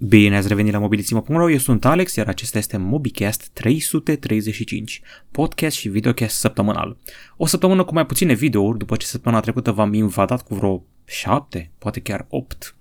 Bine ați revenit la mobilițimo.ro, eu sunt Alex, iar acesta este MobiCast 335, podcast și videocast săptămânal. O săptămână cu mai puține videouri, după ce săptămâna trecută v-am invadat cu vreo 7, poate chiar 8.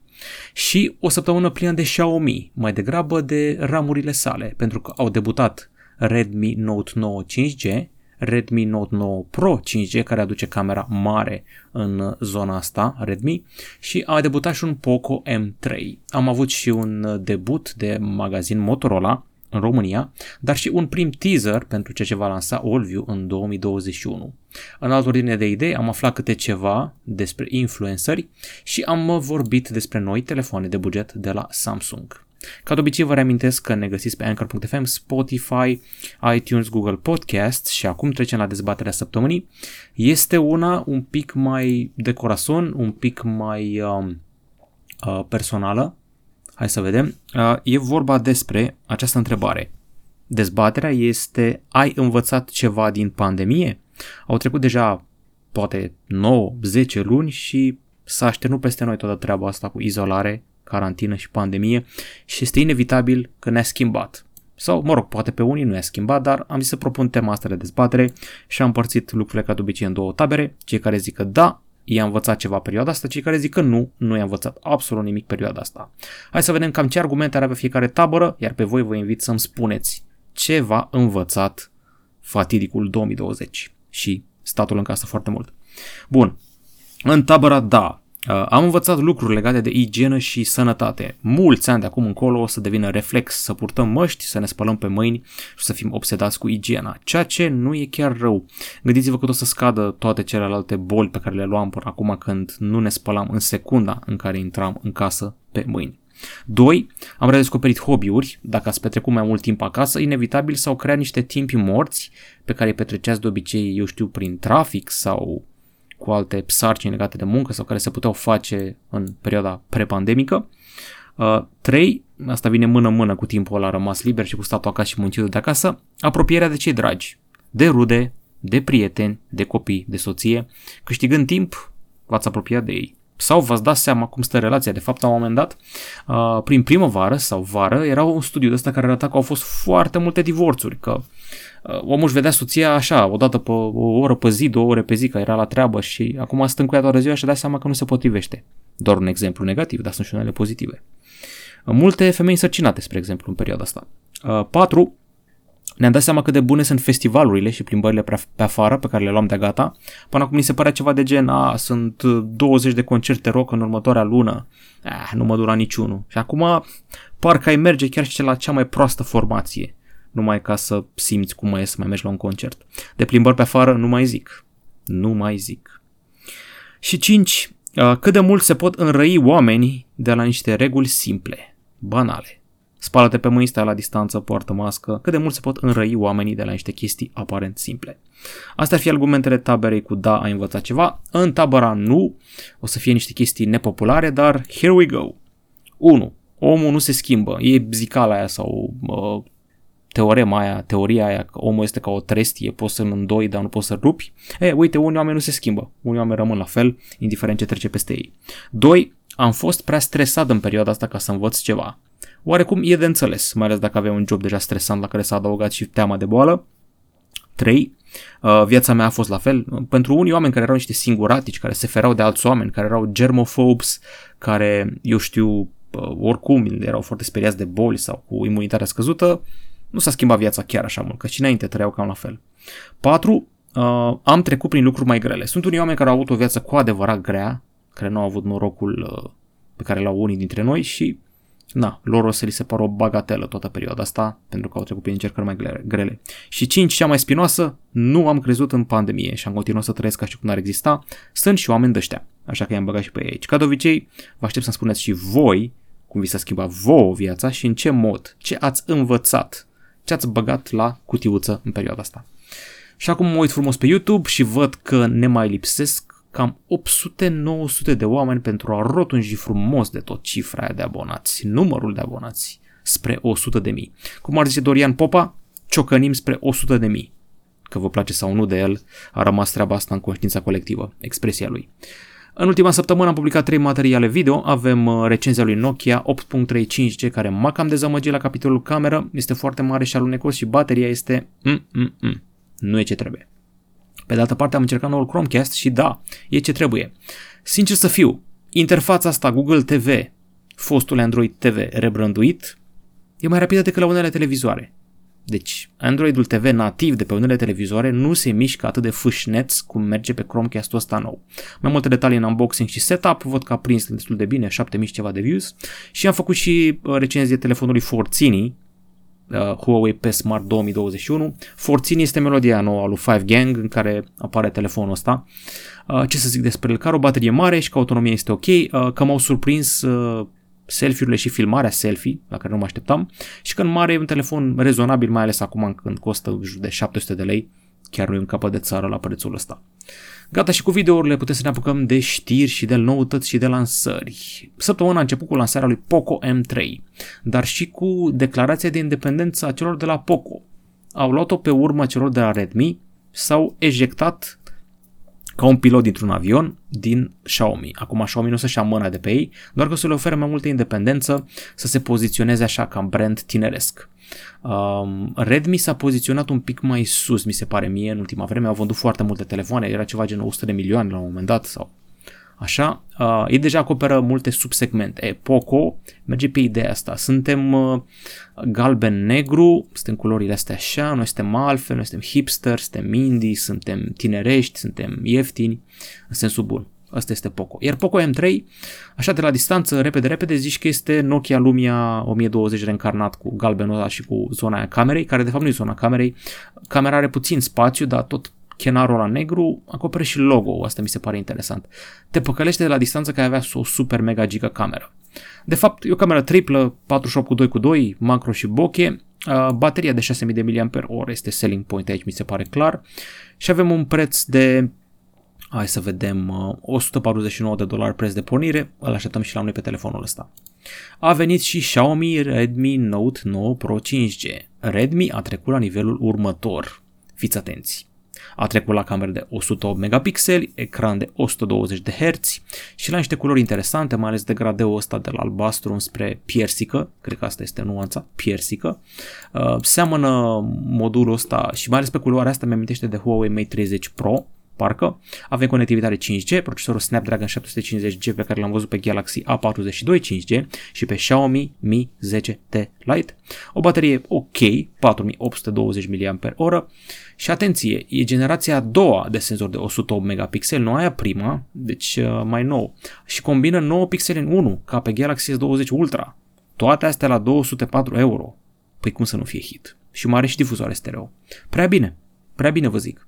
Și o săptămână plină de Xiaomi, mai degrabă de ramurile sale, pentru că au debutat Redmi Note 9 5G, Redmi Note 9 Pro 5G care aduce camera mare în zona asta, Redmi, și a debutat și un Poco M3. Am avut și un debut de magazin Motorola în România, dar și un prim teaser pentru ceea ce va lansa Allview în 2021. În altă ordine de idei am aflat câte ceva despre influenceri și am vorbit despre noi telefoane de buget de la Samsung. Ca de obicei vă reamintesc că ne găsiți pe Anchor.fm, Spotify, iTunes, Google Podcasts și acum trecem la dezbaterea săptămânii. Este una un pic mai de corazon, un pic mai um, uh, personală. Hai să vedem. Uh, e vorba despre această întrebare. Dezbaterea este, ai învățat ceva din pandemie? Au trecut deja poate 9-10 luni și s-a așternut peste noi toată treaba asta cu izolare, carantină și pandemie și este inevitabil că ne-a schimbat. Sau, mă rog, poate pe unii nu i-a schimbat, dar am zis să propun tema asta de dezbatere și am împărțit lucrurile ca de obicei în două tabere, cei care zic că da, i-a învățat ceva perioada asta, cei care zic că nu, nu i-a învățat absolut nimic perioada asta. Hai să vedem cam ce argumente are pe fiecare tabără, iar pe voi vă invit să-mi spuneți ce v-a învățat fatidicul 2020 și statul în casă foarte mult. Bun, în tabăra da, Uh, am învățat lucruri legate de igienă și sănătate. Mulți ani de acum încolo o să devină reflex să purtăm măști, să ne spălăm pe mâini și să fim obsedați cu igiena, ceea ce nu e chiar rău. Gândiți-vă că o să scadă toate celelalte boli pe care le luam până acum când nu ne spălam în secunda în care intram în casă pe mâini. 2. Am redescoperit hobby-uri. Dacă ați petrecut mai mult timp acasă, inevitabil s-au creat niște timpi morți pe care îi petreceați de obicei, eu știu, prin trafic sau cu alte sarcini legate de muncă sau care se puteau face în perioada prepandemică. Uh, 3. Asta vine mână-mână cu timpul ăla rămas liber și cu statul acasă și muncitul de acasă. Apropierea de cei dragi, de rude, de prieteni, de copii, de soție. Câștigând timp, v-ați apropiat de ei. Sau v-ați dat seama cum stă relația. De fapt, la un moment dat, uh, prin primăvară sau vară, era un studiu de ăsta care arăta că au fost foarte multe divorțuri, că Uh, omul își vedea soția așa, o dată pe o oră pe zi, două ore pe zi, că era la treabă și acum stă cu ea toată ziua și a dat seama că nu se potrivește. Doar un exemplu negativ, dar sunt și unele pozitive. Uh, multe femei însărcinate, spre exemplu, în perioada asta. 4. Uh, ne-am dat seama cât de bune sunt festivalurile și plimbările pe afară pe care le luam de gata. Până acum mi se părea ceva de gen, a, sunt 20 de concerte rock în următoarea lună. Ah, nu mă dura niciunul. Și acum parcă ai merge chiar și la cea mai proastă formație numai ca să simți cum mai e să mai mergi la un concert. De plimbări pe afară nu mai zic. Nu mai zic. Și 5. Cât de mult se pot înrăi oamenii de la niște reguli simple, banale. Spală-te pe mâini, stai la distanță, poartă mască. Cât de mult se pot înrăi oamenii de la niște chestii aparent simple. Astea ar fi argumentele taberei cu da, ai învățat ceva. În tabăra nu. O să fie niște chestii nepopulare, dar here we go. 1. Omul nu se schimbă. E zicala aia sau uh, teorema aia, teoria aia că omul este ca o trestie, poți să-l îndoi, dar nu poți să rupi. E, uite, unii oameni nu se schimbă. Unii oameni rămân la fel, indiferent ce trece peste ei. 2. Am fost prea stresat în perioada asta ca să învăț ceva. Oarecum e de înțeles, mai ales dacă avea un job deja stresant la care s-a adăugat și teama de boală. 3. Uh, viața mea a fost la fel. Pentru unii oameni care erau niște singuratici, care se ferau de alți oameni, care erau germophobes, care, eu știu, uh, oricum erau foarte speriați de boli sau cu imunitatea scăzută, nu s-a schimbat viața chiar așa mult, că și înainte trăiau cam la fel. 4. Uh, am trecut prin lucruri mai grele. Sunt unii oameni care au avut o viață cu adevărat grea, care nu au avut norocul uh, pe care l-au unii dintre noi și na, lor o să li se pară o bagatelă toată perioada asta, pentru că au trecut prin încercări mai grele. Și 5, cea mai spinoasă, nu am crezut în pandemie și am continuat să trăiesc ca și cum n-ar exista. Sunt și oameni de ăștia, așa că i-am băgat și pe ei aici. Ca de obicei, vă aștept să-mi spuneți și voi cum vi s-a schimbat vouă viața și în ce mod, ce ați învățat ce ați băgat la cutiuță în perioada asta. Și acum mă uit frumos pe YouTube și văd că ne mai lipsesc cam 800-900 de oameni pentru a rotunji frumos de tot cifra aia de abonați, numărul de abonați, spre 100 de mii. Cum ar zice Dorian Popa, ciocănim spre 100 de mii. Că vă place sau nu de el, a rămas treaba asta în conștiința colectivă, expresia lui. În ultima săptămână am publicat trei materiale video, avem uh, recenzia lui Nokia 8.35G care m-a cam dezamăgit la capitolul cameră, este foarte mare și alunecos și bateria este mm-mm-mm. nu e ce trebuie. Pe de altă parte am încercat noul Chromecast și da, e ce trebuie. Sincer să fiu, interfața asta Google TV, fostul Android TV rebranduit, e mai rapidă decât la unele televizoare. Deci, Androidul TV nativ de pe unele televizoare nu se mișcă atât de fâșneț cum merge pe Chromecast-ul ăsta nou. Mai multe detalii în unboxing și setup, văd că a prins destul de bine, 7000 ceva de views și am făcut și uh, recenzie telefonului Forțini, uh, Huawei P Smart 2021. Forțini este melodia nouă a lui Five Gang în care apare telefonul ăsta. Uh, ce să zic despre el? Că are o baterie mare și că autonomia este ok, uh, că m-au surprins uh, selfie-urile și filmarea selfie, la care nu mă așteptam, și că în mare e un telefon rezonabil, mai ales acum când costă jur de 700 de lei, chiar nu e un capăt de țară la prețul ăsta. Gata și cu videourile putem să ne apucăm de știri și de noutăți și de lansări. Săptămâna a început cu lansarea lui Poco M3, dar și cu declarația de independență a celor de la Poco. Au luat-o pe urmă celor de la Redmi, s-au ejectat ca un pilot dintr-un avion din Xiaomi. Acum Xiaomi nu să-și ia mâna de pe ei, doar că să le ofere mai multă independență să se poziționeze așa ca brand tineresc. Um, Redmi s-a poziționat un pic mai sus, mi se pare mie, în ultima vreme. Au vândut foarte multe telefoane, era ceva gen 100 de milioane la un moment dat sau Așa, uh, ei deja acoperă multe subsegmente. E, Poco merge pe ideea asta. Suntem uh, galben-negru, suntem culorile astea așa, noi suntem altfel, noi suntem hipster, suntem indie, suntem tinerești, suntem ieftini, în sensul bun. Asta este Poco. Iar Poco M3, așa de la distanță, repede, repede, zici că este Nokia Lumia 1020 reîncarnat cu galbenul ăla și cu zona aia camerei, care de fapt nu e zona camerei. Camera are puțin spațiu, dar tot chenarul la negru acopere și logo asta mi se pare interesant. Te păcălește de la distanță că ai avea o super mega giga cameră. De fapt, e o cameră triplă, 48 cu 2 cu 2, macro și bokeh, bateria de 6000 de mAh este selling point aici, mi se pare clar, și avem un preț de Hai să vedem, 149 de dolari preț de pornire, îl așteptăm și la noi pe telefonul ăsta. A venit și Xiaomi Redmi Note 9 Pro 5G. Redmi a trecut la nivelul următor. Fiți atenți a trecut la camere de 108 megapixeli, ecran de 120 de Hz și la niște culori interesante, mai ales de gradeul ăsta de la albastru spre piersică, cred că asta este nuanța, piersică. Uh, seamănă modulul ăsta și mai ales pe culoarea asta mi-amintește de Huawei Mate 30 Pro, parcă. Avem conectivitate 5G, procesorul Snapdragon 750G pe care l-am văzut pe Galaxy A42 5G și pe Xiaomi Mi 10T Lite. O baterie ok, 4820 mAh și atenție, e generația a doua de senzor de 108 megapixel, nu aia prima, deci uh, mai nou. Și combină 9 pixeli în 1, ca pe Galaxy S20 Ultra. Toate astea la 204 euro. Păi cum să nu fie hit? Și mare și difuzoare stereo. Prea bine, prea bine vă zic.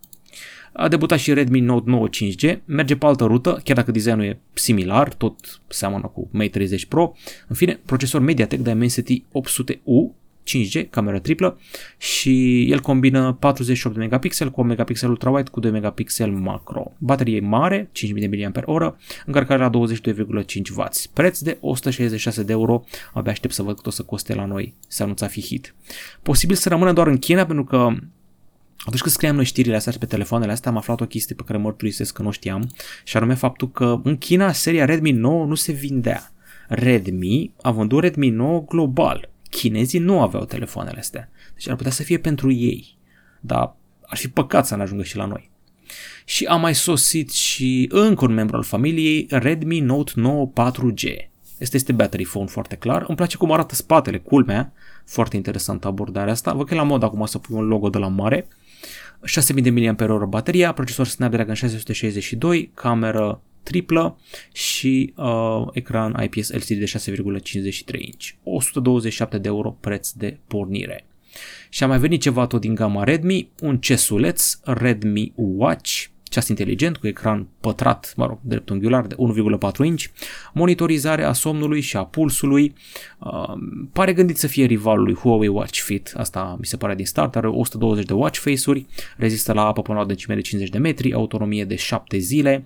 A debutat și Redmi Note 9 5G, merge pe altă rută, chiar dacă designul e similar, tot seamănă cu Mate 30 Pro. În fine, procesor MediaTek Dimensity 800U, 5G, cameră triplă și el combină 48 de megapixel cu 1 megapixel ultrawide cu 2 megapixel macro. Baterie mare, 5000 de mAh, încărcare la 22,5W. Preț de 166 de euro, abia aștept să văd cât o să coste la noi, să anunța fi hit. Posibil să rămână doar în China pentru că atunci când scriam noi știrile astea pe telefoanele astea, am aflat o chestie pe care mărturisesc că nu știam, și anume faptul că în China seria Redmi 9 nu se vindea. Redmi a vândut Redmi 9 global. Chinezii nu aveau telefoanele astea. Deci ar putea să fie pentru ei. Dar ar fi păcat să ne ajungă și la noi. Și a mai sosit și încă un membru al familiei, Redmi Note 9 4G. Este este battery phone foarte clar. Îmi place cum arată spatele, culmea. Foarte interesantă abordarea asta. Văd că e la mod acum să pui un logo de la mare. 6000 de mAh bateria, procesor Snapdragon 662, cameră triplă și uh, ecran IPS LCD de 6,53 inch. 127 de euro preț de pornire. Și a mai venit ceva tot din gama Redmi, un cesuleț Redmi Watch ceas inteligent cu ecran pătrat, mă rog, dreptunghiular de 1,4 inch, monitorizare a somnului și a pulsului, uh, pare gândit să fie rivalul lui Huawei Watch Fit, asta mi se pare din start, are 120 de watch face-uri, rezistă la apă până la o decime de 50 de metri, autonomie de 7 zile,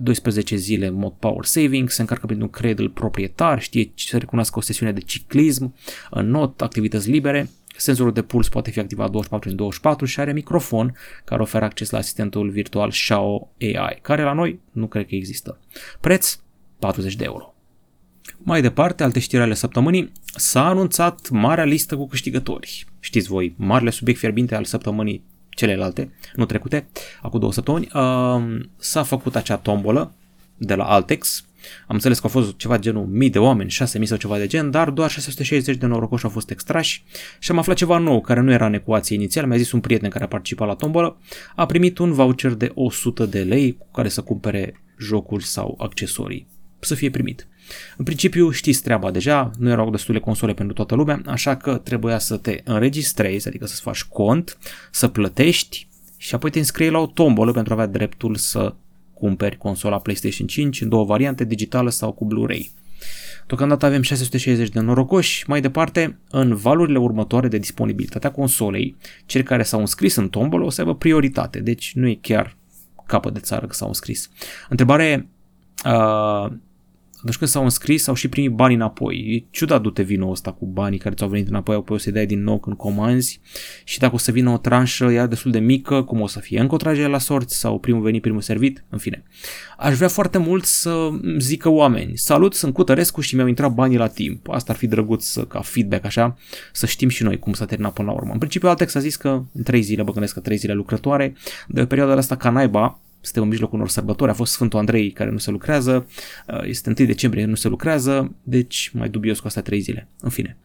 12 zile mod power saving, se încarcă prin un cradle proprietar, știe să recunoască o sesiune de ciclism, not, activități libere, Senzorul de puls poate fi activat 24 în 24 și are microfon care oferă acces la asistentul virtual Xiao AI, care la noi nu cred că există. Preț 40 de euro. Mai departe, alte știri ale săptămânii, s-a anunțat marea listă cu câștigători. Știți voi, marele subiect fierbinte al săptămânii celelalte, nu trecute, acum două săptămâni, uh, s-a făcut acea tombolă de la Altex. Am înțeles că au fost ceva genul mii de oameni, 6000 sau ceva de gen, dar doar 660 de norocoși au fost extrași și am aflat ceva nou care nu era în ecuație inițial. Mi-a zis un prieten care a participat la tombolă, a primit un voucher de 100 de lei cu care să cumpere jocuri sau accesorii să fie primit. În principiu știți treaba deja, nu erau destule console pentru toată lumea, așa că trebuia să te înregistrezi, adică să-ți faci cont, să plătești și apoi te înscrii la o tombolă pentru a avea dreptul să cumperi consola PlayStation 5 în două variante, digitală sau cu Blu-ray. Deocamdată avem 660 de norocoși, mai departe, în valurile următoare de disponibilitate a consolei, cei care s-au înscris în tombolă o să aibă prioritate, deci nu e chiar capăt de țară că s-au înscris. Întrebare uh, atunci când s-au înscris, au și primit bani înapoi. E ciudat du-te vinul ăsta cu banii care ți-au venit înapoi, apoi o să-i dai din nou când comanzi și dacă o să vină o tranșă ea destul de mică, cum o să fie încă o tragere la sorți sau primul venit, primul servit, în fine. Aș vrea foarte mult să zică oameni, salut, sunt Cutărescu și mi-au intrat banii la timp. Asta ar fi drăguț ca feedback așa, să știm și noi cum s-a terminat până la urmă. În principiu Altex a zis că în 3 zile, bă gândesc că 3 zile lucrătoare, de perioada asta ca naiba, suntem în mijlocul unor sărbători, a fost Sfântul Andrei care nu se lucrează, uh, este 1 decembrie nu se lucrează, deci mai dubios cu astea 3 zile. În fine.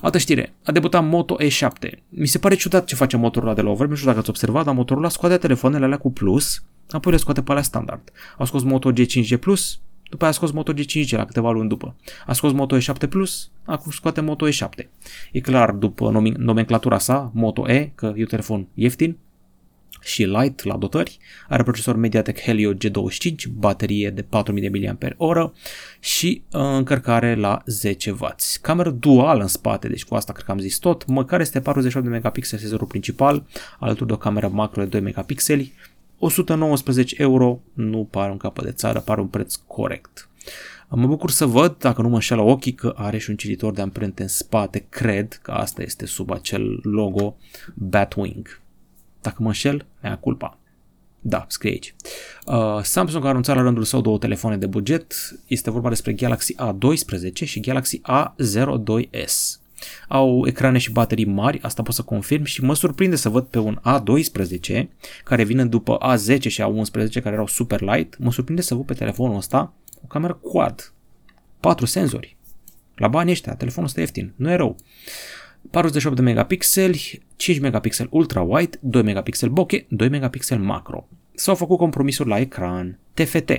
Altă știre, a debutat Moto E7. Mi se pare ciudat ce face Motorola de la o vreme, nu știu dacă ați observat, dar Motorola scoate telefoanele alea cu plus, apoi le scoate pe alea standard. Au scos Moto G5G Plus, după aia a scos Moto G5G la câteva luni după. A scos Moto E7 Plus, acum scoate Moto E7. E clar, după nomenclatura sa, Moto E, că e un telefon ieftin, și light la dotări, are procesor MediaTek Helio G25, baterie de 4000 mAh și uh, încărcare la 10W. Cameră duală în spate, deci cu asta cred că am zis tot, măcar este 48 de megapixel senzorul principal, alături de o cameră macro de 2 megapixeli, 119 euro, nu pare un capăt de țară, pare un preț corect. Mă bucur să văd, dacă nu mă înșeală ochii, că are și un cititor de amprente în spate, cred că asta este sub acel logo Batwing. Dacă mă înșel, mea culpa. Da, scrie aici. Uh, Samsung a anunțat la rândul său două telefoane de buget. Este vorba despre Galaxy A12 și Galaxy A02s. Au ecrane și baterii mari, asta pot să confirm și mă surprinde să văd pe un A12 care vine după A10 și A11 care erau super light, mă surprinde să văd pe telefonul ăsta o cameră quad, patru senzori. La bani ăștia, telefonul ăsta ieftin, nu e rău. 48 de megapixeli, 5 megapixel ultra wide, 2 megapixel bokeh, 2 megapixel macro. S-au făcut compromisuri la ecran, TFT,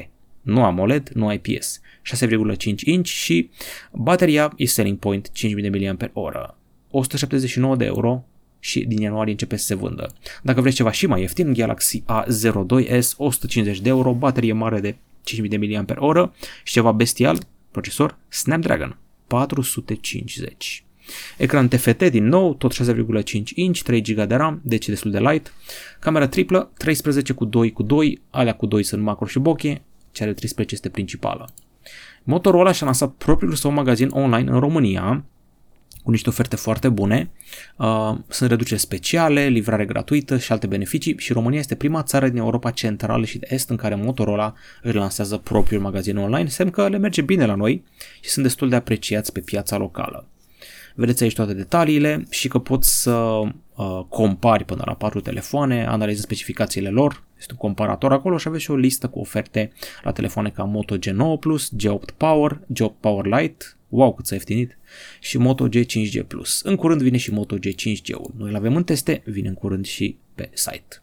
nu AMOLED, nu IPS, 6,5 inch și bateria e selling point 5000 mAh, 179 de euro și din ianuarie începe să se vândă. Dacă vreți ceva și mai ieftin, Galaxy A02s, 150 de euro, baterie mare de 5000 mAh și ceva bestial, procesor Snapdragon 450. Ecran TFT din nou, tot 6,5 inch, 3 GB de RAM, deci destul de light. Camera triplă, 13 cu 2 cu 2, alea cu 2 sunt macro și bokeh, cea de 13 este principală. Motorola și-a lansat propriul său magazin online în România, cu niște oferte foarte bune. Uh, sunt reduceri speciale, livrare gratuită și alte beneficii și România este prima țară din Europa Centrală și de Est în care Motorola își lansează propriul magazin online, semn că le merge bine la noi și sunt destul de apreciați pe piața locală. Vedeți aici toate detaliile și că poți să uh, compari până la patru telefoane, analizezi specificațiile lor, este un comparator acolo și aveți și o listă cu oferte la telefoane ca Moto G9 Plus, G8 Power, G8 Power Lite, wow cât s-a ieftinit, și Moto G5G Plus. În curând vine și Moto G5G-ul. Noi îl avem în teste, vine în curând și pe site.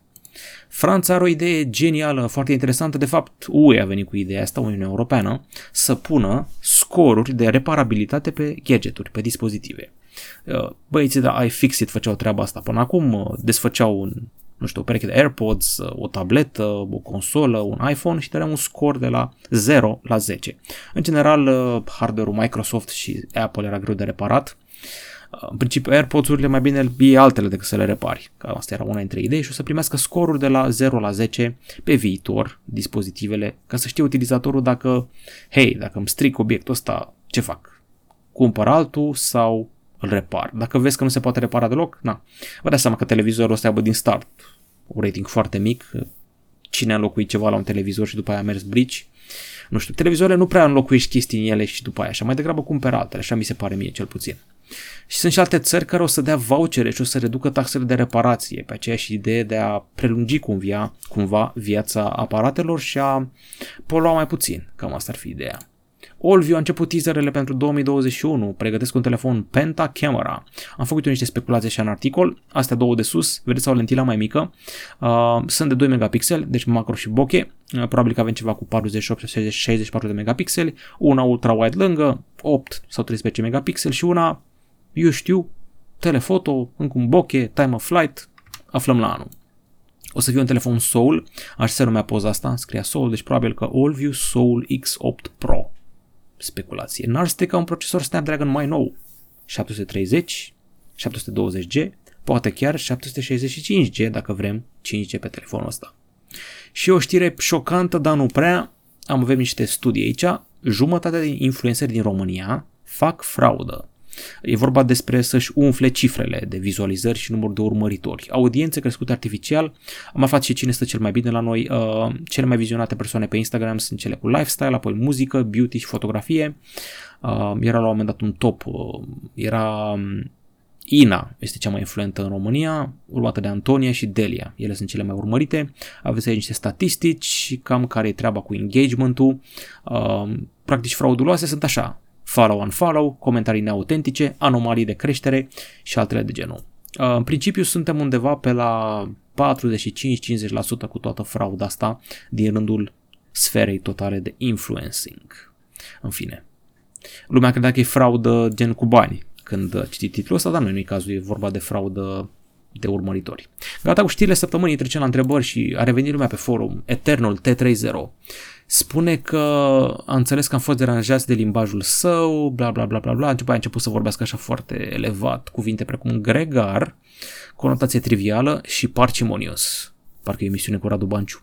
Franța are o idee genială, foarte interesantă. De fapt, UE a venit cu ideea asta, Uniunea Europeană, să pună scoruri de reparabilitate pe gadgeturi, pe dispozitive. Uh, băieții de iFixit făceau treaba asta până acum, uh, desfăceau un, nu știu, o pereche de AirPods, uh, o tabletă, o consolă, un iPhone și dădeau un scor de la 0 la 10. În general, hardware-ul Microsoft și Apple era greu de reparat, în principiu, AirPods-urile mai bine e altele decât să le repari. Că asta era una dintre idei și o să primească scoruri de la 0 la 10 pe viitor dispozitivele, ca să știe utilizatorul dacă, hei, dacă îmi stric obiectul ăsta, ce fac? Cumpăr altul sau îl repar. Dacă vezi că nu se poate repara deloc, na. Vă dați seama că televizorul ăsta aibă din start un rating foarte mic. Cine a înlocuit ceva la un televizor și după aia a mers brici. Nu știu, televizoarele nu prea înlocuiești chestii în ele și după aia așa, mai degrabă cumperi altele, așa mi se pare mie cel puțin. Și sunt și alte țări care o să dea vouchere și o să reducă taxele de reparație pe aceeași idee de a prelungi cumva, cumva viața aparatelor și a polua mai puțin. Cam asta ar fi ideea. Olvio a început teaserele pentru 2021, pregătesc un telefon Penta Camera. Am făcut eu niște speculații și în articol, astea două de sus, vedeți o lentilă mai mică, uh, sunt de 2 megapixeli, deci macro și bokeh, uh, probabil că avem ceva cu 48 60, 64 de megapixeli, una ultra-wide lângă, 8 sau 13 megapixeli și una, eu știu, telefoto, încă un bokeh, time of flight, aflăm la anul. O să fie un telefon Soul, așa se numea poza asta, scria Soul, deci probabil că AllView Soul X8 Pro speculație. N-ar strica un procesor Snapdragon mai nou, 730, 720G, poate chiar 765G dacă vrem 5G pe telefonul ăsta. Și o știre șocantă, dar nu prea, am avem niște studii aici, jumătate din influenceri din România fac fraudă. E vorba despre să-și umfle cifrele de vizualizări și număr de urmăritori. Audiențe crescute artificial. Am aflat și cine stă cel mai bine la noi. Uh, cele mai vizionate persoane pe Instagram sunt cele cu lifestyle, apoi muzică, beauty și fotografie. Uh, era la un moment dat un top. Uh, era um, Ina este cea mai influentă în România, urmată de Antonia și Delia. Ele sunt cele mai urmărite. Aveți aici niște statistici, cam care e treaba cu engagement-ul. Uh, practici frauduloase sunt așa follow and follow, comentarii neautentice, anomalii de creștere și altele de genul. Uh, în principiu suntem undeva pe la 45-50% cu toată frauda asta din rândul sferei totale de influencing. În fine. Lumea credea că e fraudă gen cu bani când citi titlul ăsta, dar nu e cazul, e vorba de fraudă de urmăritori. Gata cu știrile săptămânii, trecem la întrebări și a revenit lumea pe forum, Eternal T30 spune că a înțeles că am fost deranjați de limbajul său, bla bla bla bla bla, după a început să vorbească așa foarte elevat, cuvinte precum gregar, conotație trivială și parcimonios. Parcă e emisiune cu Radu Banciu.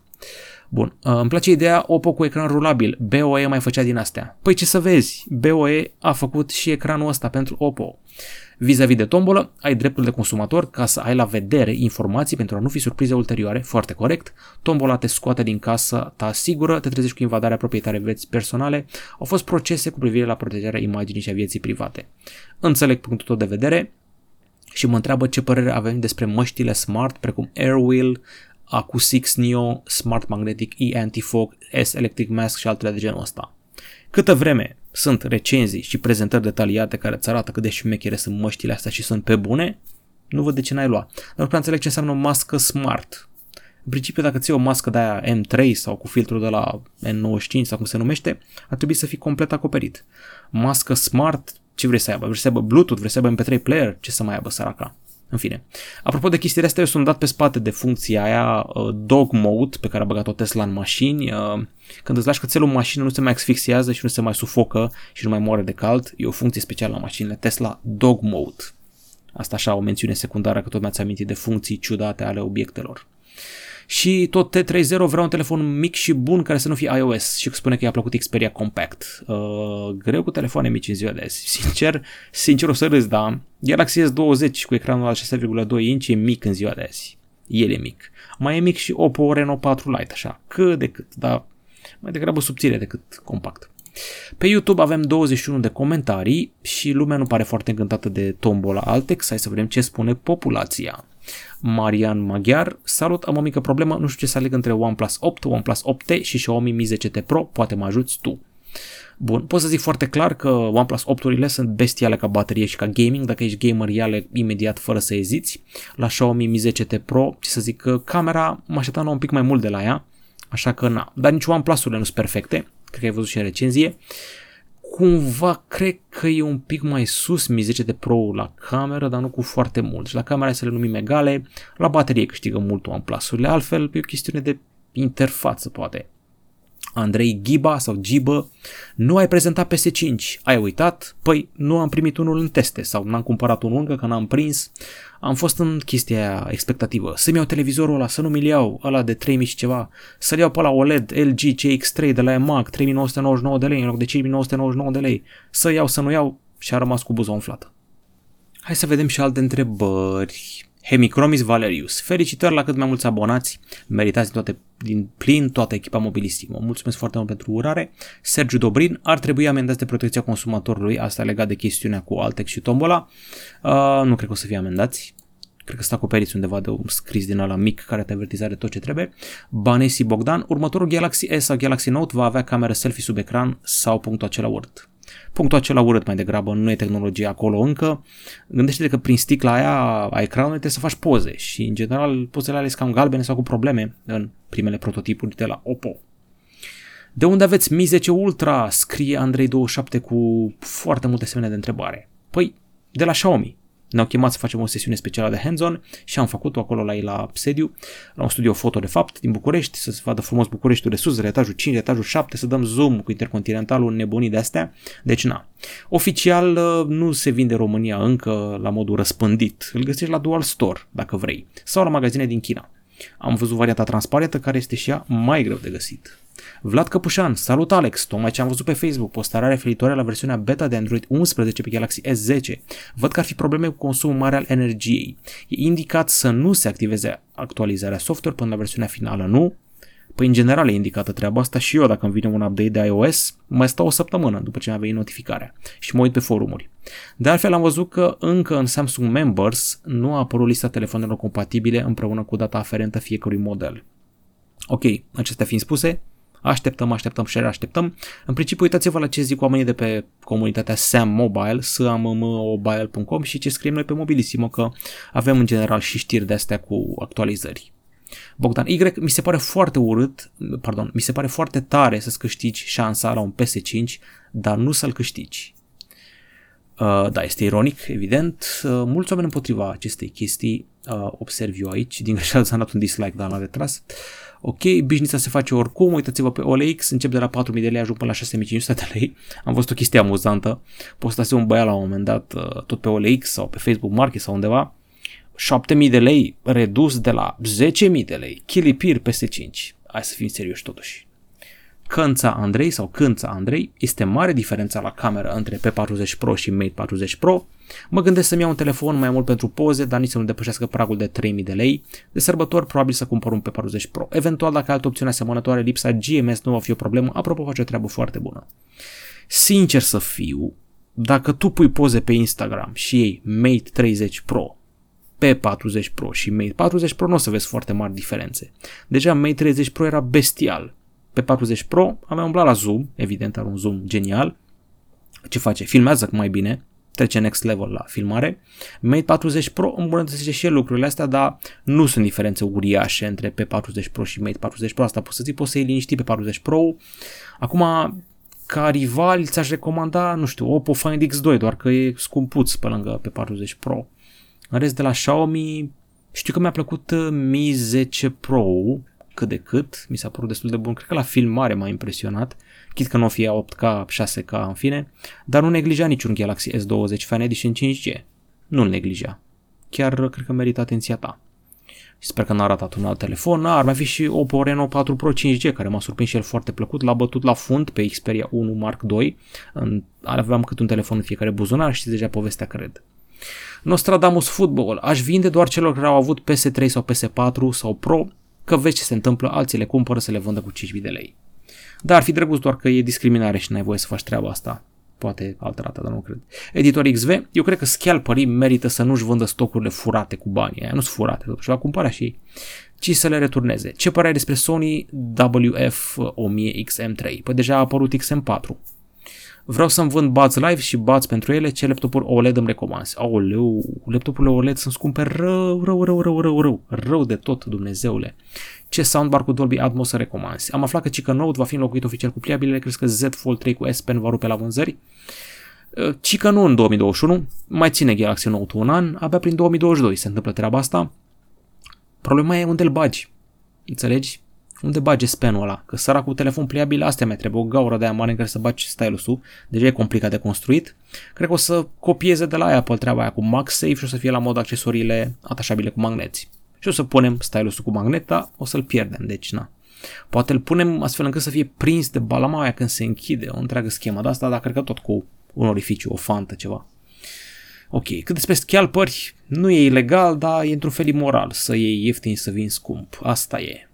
Bun, uh, îmi place ideea Oppo cu ecran rulabil. BOE mai făcea din astea. Păi ce să vezi, BOE a făcut și ecranul ăsta pentru Oppo. Vis-a-vis de tombolă, ai dreptul de consumator ca să ai la vedere informații pentru a nu fi surprize ulterioare, foarte corect. Tombola te scoate din casă, te asigură, te trezești cu invadarea proprietare vieții personale. Au fost procese cu privire la protejarea imaginii și a vieții private. Înțeleg punctul tău de vedere și mă întreabă ce părere avem despre măștile smart precum Airwheel, Acu6 Neo, Smart Magnetic E Anti-Fog, S Electric Mask și altele de genul ăsta. Câtă vreme sunt recenzii și prezentări detaliate care îți arată cât de șmechere sunt măștile astea și sunt pe bune, nu văd de ce n-ai lua. Dar nu prea înțeleg ce înseamnă o mască smart. În principiu, dacă ți o mască de aia M3 sau cu filtrul de la N95 sau cum se numește, ar trebui să fii complet acoperit. Mască smart, ce vrei să aibă? Vrei să aibă Bluetooth? Vrei să aibă MP3 player? Ce să mai aibă săraca? În fine. Apropo de chestiile astea, eu sunt dat pe spate de funcția aia uh, dog mode pe care a băgat-o Tesla în mașini. Uh, când îți lași cățelul în mașină nu se mai asfixiază și nu se mai sufocă și nu mai moare de cald. E o funcție specială la mașinile Tesla dog mode. Asta așa o mențiune secundară că tot mi-ați amintit de funcții ciudate ale obiectelor. Și tot T30 vrea un telefon mic și bun care să nu fie iOS și spune că i-a plăcut Xperia Compact. Uh, greu cu telefoane mici în ziua de azi. Sincer, sincer o să râs, da. Galaxy S20 cu ecranul la 6,2 inch e mic în ziua de azi. El e mic. Mai e mic și Oppo Reno 4 Lite, așa, cât de cât, dar mai degrabă subțire decât compact. Pe YouTube avem 21 de comentarii și lumea nu pare foarte încântată de tombola Altex. Hai să vedem ce spune populația. Marian Maghiar, salut, am o mică problemă, nu știu ce să aleg între OnePlus 8, OnePlus 8T și Xiaomi Mi 10T Pro, poate mă ajuți tu. Bun, pot să zic foarte clar că OnePlus 8-urile sunt bestiale ca baterie și ca gaming, dacă ești gamer iale imediat fără să eziți. La Xiaomi Mi 10T Pro, ce să zic, că camera mă așteptam un pic mai mult de la ea, așa că na, dar nici OnePlus-urile nu sunt perfecte, cred că ai văzut și în recenzie cumva cred că e un pic mai sus Mi 10 de Pro la cameră, dar nu cu foarte mult. Și la camera să le numim egale, la baterie câștigă mult OnePlus-urile, altfel e o chestiune de interfață poate. Andrei Ghiba sau Gibă, nu ai prezentat PS5, ai uitat? Păi nu am primit unul în teste sau n-am cumpărat unul încă că n-am prins. Am fost în chestia aia expectativă. Să-mi iau televizorul ăla, să nu mi iau, ăla de 3000 și ceva. Să-l iau pe la OLED LG CX3 de la EMAG, 3999 de lei în loc de 5999 de lei. Să iau, să nu iau și a rămas cu buza umflată. Hai să vedem și alte întrebări. Hemicromis Valerius. Felicitări la cât mai mulți abonați. Meritați toate, din plin toată echipa Mobilissimo. Mulțumesc foarte mult pentru urare. Sergiu Dobrin. Ar trebui amendați de protecția consumatorului. Asta legat de chestiunea cu Altex și Tombola. Uh, nu cred că o să fie amendați. Cred că sunt acoperiți undeva de un scris din ala mic care te avertizare tot ce trebuie. Banesi Bogdan. Următorul Galaxy S sau Galaxy Note va avea cameră selfie sub ecran sau punctul acela urât. Punctul acela urât mai degrabă, nu e tehnologia acolo încă. Gândește-te că prin sticla aia a ecranului trebuie să faci poze și în general pozele alea sunt cam galbene sau cu probleme în primele prototipuri de la Oppo. De unde aveți Mi 10 Ultra? Scrie Andrei27 cu foarte multe semne de întrebare. Păi, de la Xiaomi. Ne-au chemat să facem o sesiune specială de hands-on și am făcut-o acolo la ei la sediu, la un studio foto de fapt din București, să se vadă frumos Bucureștiul de sus, de etajul 5, de etajul 7, să dăm zoom cu intercontinentalul nebunii de astea. Deci na. Oficial uh, nu se vinde România încă la modul răspândit. Îl găsești la Dual Store, dacă vrei, sau la magazine din China. Am văzut varianta transparentă care este și ea mai greu de găsit. Vlad Căpușan, salut Alex, tocmai ce am văzut pe Facebook, postarea referitoare la versiunea beta de Android 11 pe Galaxy S10. Văd că ar fi probleme cu consumul mare al energiei. E indicat să nu se activeze actualizarea software până la versiunea finală, nu? Păi în general e indicată treaba asta și eu dacă îmi vine un update de iOS, mai stau o săptămână după ce mi-a venit notificarea și mă uit pe forumuri. De altfel am văzut că încă în Samsung Members nu a apărut lista telefonelor compatibile împreună cu data aferentă fiecărui model. Ok, acestea fiind spuse, Așteptăm, așteptăm și așteptăm. În principiu, uitați-vă la ce zic oamenii de pe comunitatea Sam Mobile, sammobile.com și ce scriem noi pe Mobilissimo, că avem în general și știri de astea cu actualizări. Bogdan Y, mi se pare foarte urât, pardon, mi se pare foarte tare să-ți câștigi șansa la un PS5, dar nu să-l câștigi. Uh, da, este ironic, evident. Uh, mulți oameni împotriva acestei chestii uh, observ eu aici. Din greșeală s-a dat un dislike, dar l-a retras. Ok, business se face oricum, uitați-vă pe OLX, încep de la 4.000 de lei, ajung până la 6.500 de lei. Am văzut o chestie amuzantă. Postase un băiat la un moment dat, uh, tot pe OLX sau pe Facebook Market sau undeva, 7.000 de lei redus de la 10.000 de lei. Chilipir peste 5. Hai să fim serioși totuși. Cânța Andrei sau Cânța Andrei, este mare diferența la cameră între P40 Pro și Mate 40 Pro. Mă gândesc să-mi iau un telefon mai mult pentru poze, dar nici să nu depășească pragul de 3000 de lei. De sărbători probabil să cumpăr un P40 Pro. Eventual dacă altă opțiune asemănătoare lipsa GMS nu va fi o problemă, apropo face o treabă foarte bună. Sincer să fiu, dacă tu pui poze pe Instagram și ei Mate 30 Pro, P40 Pro și Mate 40 Pro nu o să vezi foarte mari diferențe. Deja Mate 30 Pro era bestial pe 40 Pro am umblat la zoom, evident are un zoom genial. Ce face? Filmează mai bine, trece next level la filmare. Mate 40 Pro îmbunătățește și el lucrurile astea, dar nu sunt diferențe uriașe între P40 Pro și Mate 40 Pro. Asta poți să zic, poți să iei liniștit pe 40 Pro. Acum, ca rival, ți-aș recomanda, nu știu, Oppo Find X2, doar că e scumpuț pe lângă pe 40 Pro. În rest, de la Xiaomi, știu că mi-a plăcut uh, Mi 10 Pro, cât de cât, mi s-a părut destul de bun, cred că la filmare m-a impresionat, chit că nu o fie 8K, 6K în fine, dar nu neglija niciun Galaxy S20 Fan Edition 5G. Nu-l neglija. Chiar cred că merită atenția ta. Și sper că n-a ratat un alt telefon. Ar mai fi și Oppo Reno 4 Pro 5G, care m-a surprins și el foarte plăcut. L-a bătut la fund pe Xperia 1 Mark II. Aveam cât un telefon în fiecare buzunar, știți deja povestea, cred. Nostradamus Football. Aș vinde doar celor care au avut PS3 sau PS4 sau Pro că vezi ce se întâmplă, alții le cumpără să le vândă cu 5.000 de lei. Dar ar fi drăguț doar că e discriminare și n-ai voie să faci treaba asta. Poate altă dată, dar nu cred. Editor XV, eu cred că scalperii merită să nu-și vândă stocurile furate cu banii. Aia nu sunt furate, totuși va cumpăra și ei. Ci să le returneze. Ce părere despre Sony WF-1000XM3? Păi deja a apărut XM4. Vreau să-mi vând Buds Live și Buds pentru ele, ce laptopuri OLED îmi recomanzi? Aoleu, laptopurile OLED sunt scumpe rău, rău, rău, rău, rău, rău, rău de tot, Dumnezeule. Ce soundbar cu Dolby Atmos să recomanzi? Am aflat că Chica Note va fi înlocuit oficial cu pliabile, crezi că Z Fold 3 cu S Pen va rupe la vânzări? Chica nu în 2021, mai ține Galaxy Note un an, abia prin 2022 se întâmplă treaba asta. Problema e unde îl bagi. Înțelegi? Unde bage spenul ăla? Că săra cu telefon pliabil, astea mai trebuie o gaură de aia mare în care să bagi stylusul, deja e complicat de construit. Cred că o să copieze de la Apple treaba aia cu MagSafe și o să fie la mod accesoriile atașabile cu magneți. Și o să punem stylusul cu magnet, dar o să-l pierdem, deci na. Poate îl punem astfel încât să fie prins de balama aia când se închide, o întreagă schemă de asta, dar cred că tot cu un orificiu, o fantă, ceva. Ok, cât despre scalpări, nu e ilegal, dar e într-un fel imoral să iei ieftin să vin scump. Asta e.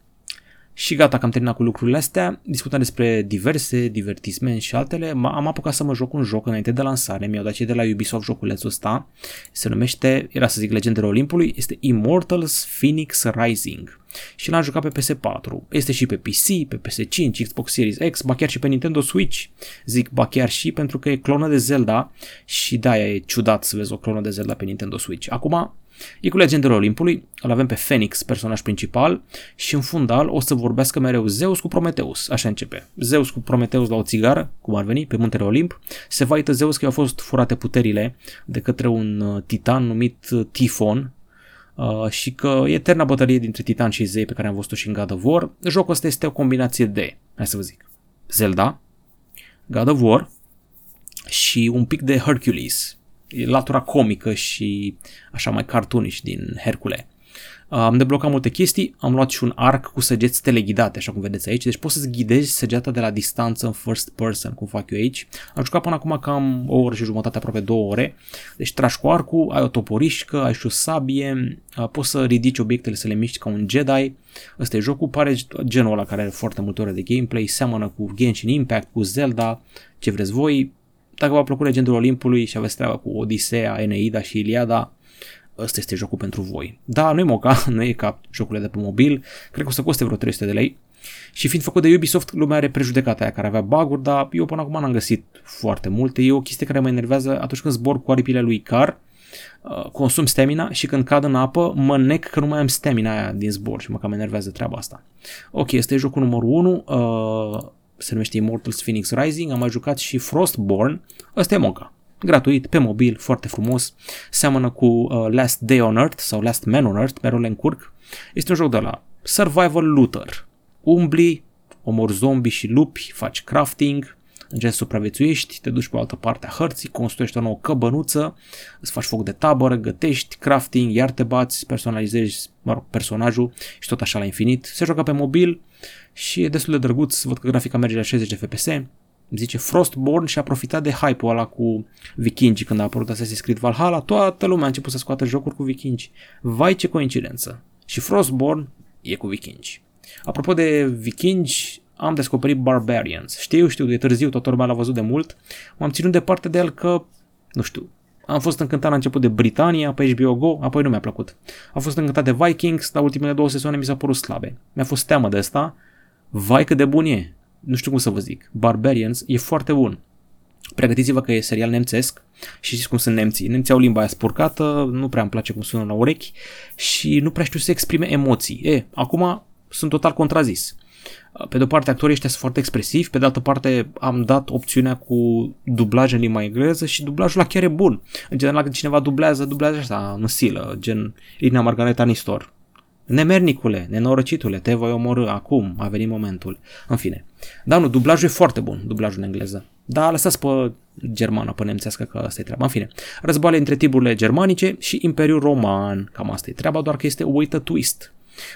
Și gata că am terminat cu lucrurile astea, discutam despre diverse, divertisment și altele, am apucat să mă joc un joc înainte de lansare, mi-au dat cei de la Ubisoft joculețul ăsta, se numește, era să zic Legendele Olimpului, este Immortals Phoenix Rising și l-am jucat pe PS4, este și pe PC, pe PS5, Xbox Series X, ba chiar și pe Nintendo Switch, zic ba chiar și pentru că e clonă de Zelda și da, e ciudat să vezi o clonă de Zelda pe Nintendo Switch. Acum, E cu legendele Olimpului, îl avem pe Phoenix, personaj principal, și în fundal o să vorbească mereu Zeus cu Prometeus. Așa începe. Zeus cu Prometeus la o țigară, cum ar veni, pe muntele Olimp. Se vaită Zeus că i-au fost furate puterile de către un uh, titan numit uh, Tifon, Uh, și că e eterna bătălie dintre Titan și Zei pe care am văzut-o și în God of War. Jocul ăsta este o combinație de, hai să vă zic, Zelda, God of War și un pic de Hercules, latura comică și așa mai cartoonish din Hercule. Am deblocat multe chestii, am luat și un arc cu săgeți teleghidate, așa cum vedeți aici, deci poți să-ți ghidezi săgeata de la distanță în first person, cum fac eu aici. Am jucat până acum cam o oră și jumătate, aproape două ore, deci tragi cu arcul, ai o toporișcă, ai și o sabie, poți să ridici obiectele, să le miști ca un Jedi. Ăsta e jocul, pare genul ăla care are foarte multe ore de gameplay, seamănă cu Genshin Impact, cu Zelda, ce vreți voi, dacă v-a plăcut Legendul Olimpului și aveți treaba cu Odiseea, Eneida și Iliada, ăsta este jocul pentru voi. Da, nu e moca, nu e ca jocurile de pe mobil, cred că o să coste vreo 300 de lei. Și fiind făcut de Ubisoft, lumea are prejudecata aia care avea bug dar eu până acum n-am găsit foarte multe. E o chestie care mă enervează atunci când zbor cu aripile lui Car, uh, consum stamina și când cad în apă mă nec că nu mai am stamina aia din zbor și mă cam enervează treaba asta. Ok, este jocul numărul 1, uh, se numește Immortals Phoenix Rising, am mai jucat și Frostborn, ăsta e moca gratuit, pe mobil, foarte frumos, seamănă cu uh, Last Day on Earth sau Last Man on Earth, mereu le încurc. Este un joc de la Survival Looter. Umbli, omori zombie și lupi, faci crafting, încerci să supraviețuiești, te duci pe o altă parte a hărții, construiești o nouă căbănuță, îți faci foc de tabără, gătești, crafting, iar te bați, personalizezi mă rog, personajul și tot așa la infinit. Se joacă pe mobil și e destul de drăguț, văd că grafica merge la 60 de FPS, zice Frostborn și a profitat de hype-ul ăla cu vikingi când a apărut Assassin's Creed Valhalla, toată lumea a început să scoată jocuri cu vikingi. Vai ce coincidență. Și Frostborn e cu vikingi. Apropo de vikingi, am descoperit Barbarians. Știu, știu, de târziu, toată lumea l-a văzut de mult. M-am ținut departe de el că, nu știu, am fost încântat la început de Britania pe HBO Go, apoi nu mi-a plăcut. Am fost încântat de Vikings, dar ultimele două sezoane mi s-au părut slabe. Mi-a fost teamă de asta. Vai cât de bun e nu știu cum să vă zic, Barbarians e foarte bun. Pregătiți-vă că e serial nemțesc și știți cum sunt nemții. Nemții au limba aia spurcată, nu prea îmi place cum sună la urechi și nu prea știu să exprime emoții. E, acum sunt total contrazis. Pe de o parte, actorii ăștia sunt foarte expresivi, pe de altă parte am dat opțiunea cu dublaj în limba engleză și dublajul la chiar e bun. În general, când cineva dublează, dublează așa în silă, gen Irina Margareta Nistor. Nemernicule, nenorocitule, te voi omorâ acum, a venit momentul. În fine. Dar nu, dublajul e foarte bun, dublajul în engleză. Dar lăsați pe germană, pe nemțească, că asta e treaba. În fine, războaie între tiburile germanice și Imperiul Roman, cam asta e treaba, doar că este uită twist.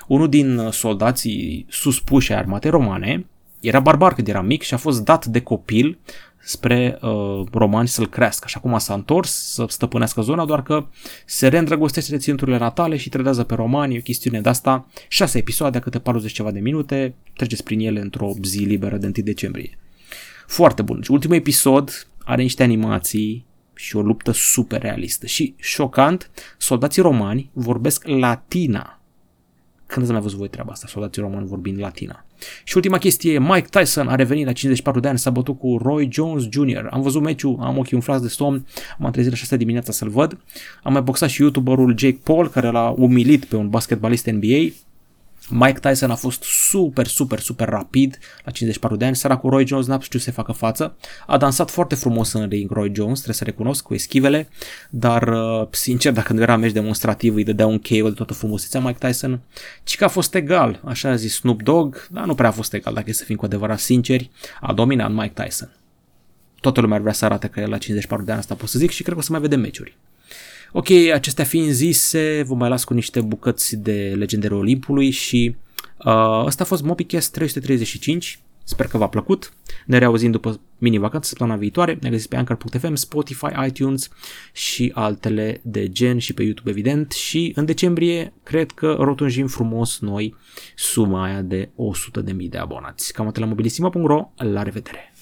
Unul din soldații suspuși ai armatei romane era barbar când era mic și a fost dat de copil spre uh, romani să-l crească. Așa cum s-a întors să stăpânească zona, doar că se reîndrăgostește de ținuturile natale și trădează pe romani, e o chestiune de asta. Șase episoade, câte 40 ceva de minute, treceți prin ele într-o zi liberă de 1 decembrie. Foarte bun. Și ultimul episod are niște animații și o luptă super realistă. Și șocant, soldații romani vorbesc latina când ați mai văzut voi treaba asta, soldații români vorbind latina? Și ultima chestie, Mike Tyson a revenit la 54 de ani, s-a bătut cu Roy Jones Jr. Am văzut meciul, am ochii umflați de somn, m-am trezit la 6 dimineața să-l văd. Am mai boxat și youtuberul Jake Paul, care l-a umilit pe un basketbalist NBA Mike Tyson a fost super, super, super rapid la 54 de ani. Săracul Roy Jones n-a știut să facă față. A dansat foarte frumos în ring Roy Jones, trebuie să recunosc, cu eschivele, dar uh, sincer, dacă nu era meci demonstrativ, îi dădea un KO de toată frumusețea Mike Tyson. Ci că a fost egal, așa a zis Snoop Dogg, dar nu prea a fost egal, dacă e să fim cu adevărat sinceri. A dominat Mike Tyson. Toată lumea ar vrea să arate că el la 54 de ani, asta pot să zic și cred că o să mai vedem meciuri. Ok, acestea fiind zise, vă mai las cu niște bucăți de Legendele Olimpului și uh, ăsta a fost MobiCast 335. Sper că v-a plăcut. Ne reauzim după mini-vacanță săptămâna viitoare. Ne găsiți pe Anchor.fm, Spotify, iTunes și altele de gen și pe YouTube evident. Și în decembrie cred că rotunjim frumos noi suma aia de 100.000 de abonați. Cam atât la mobilisima.ro. La revedere!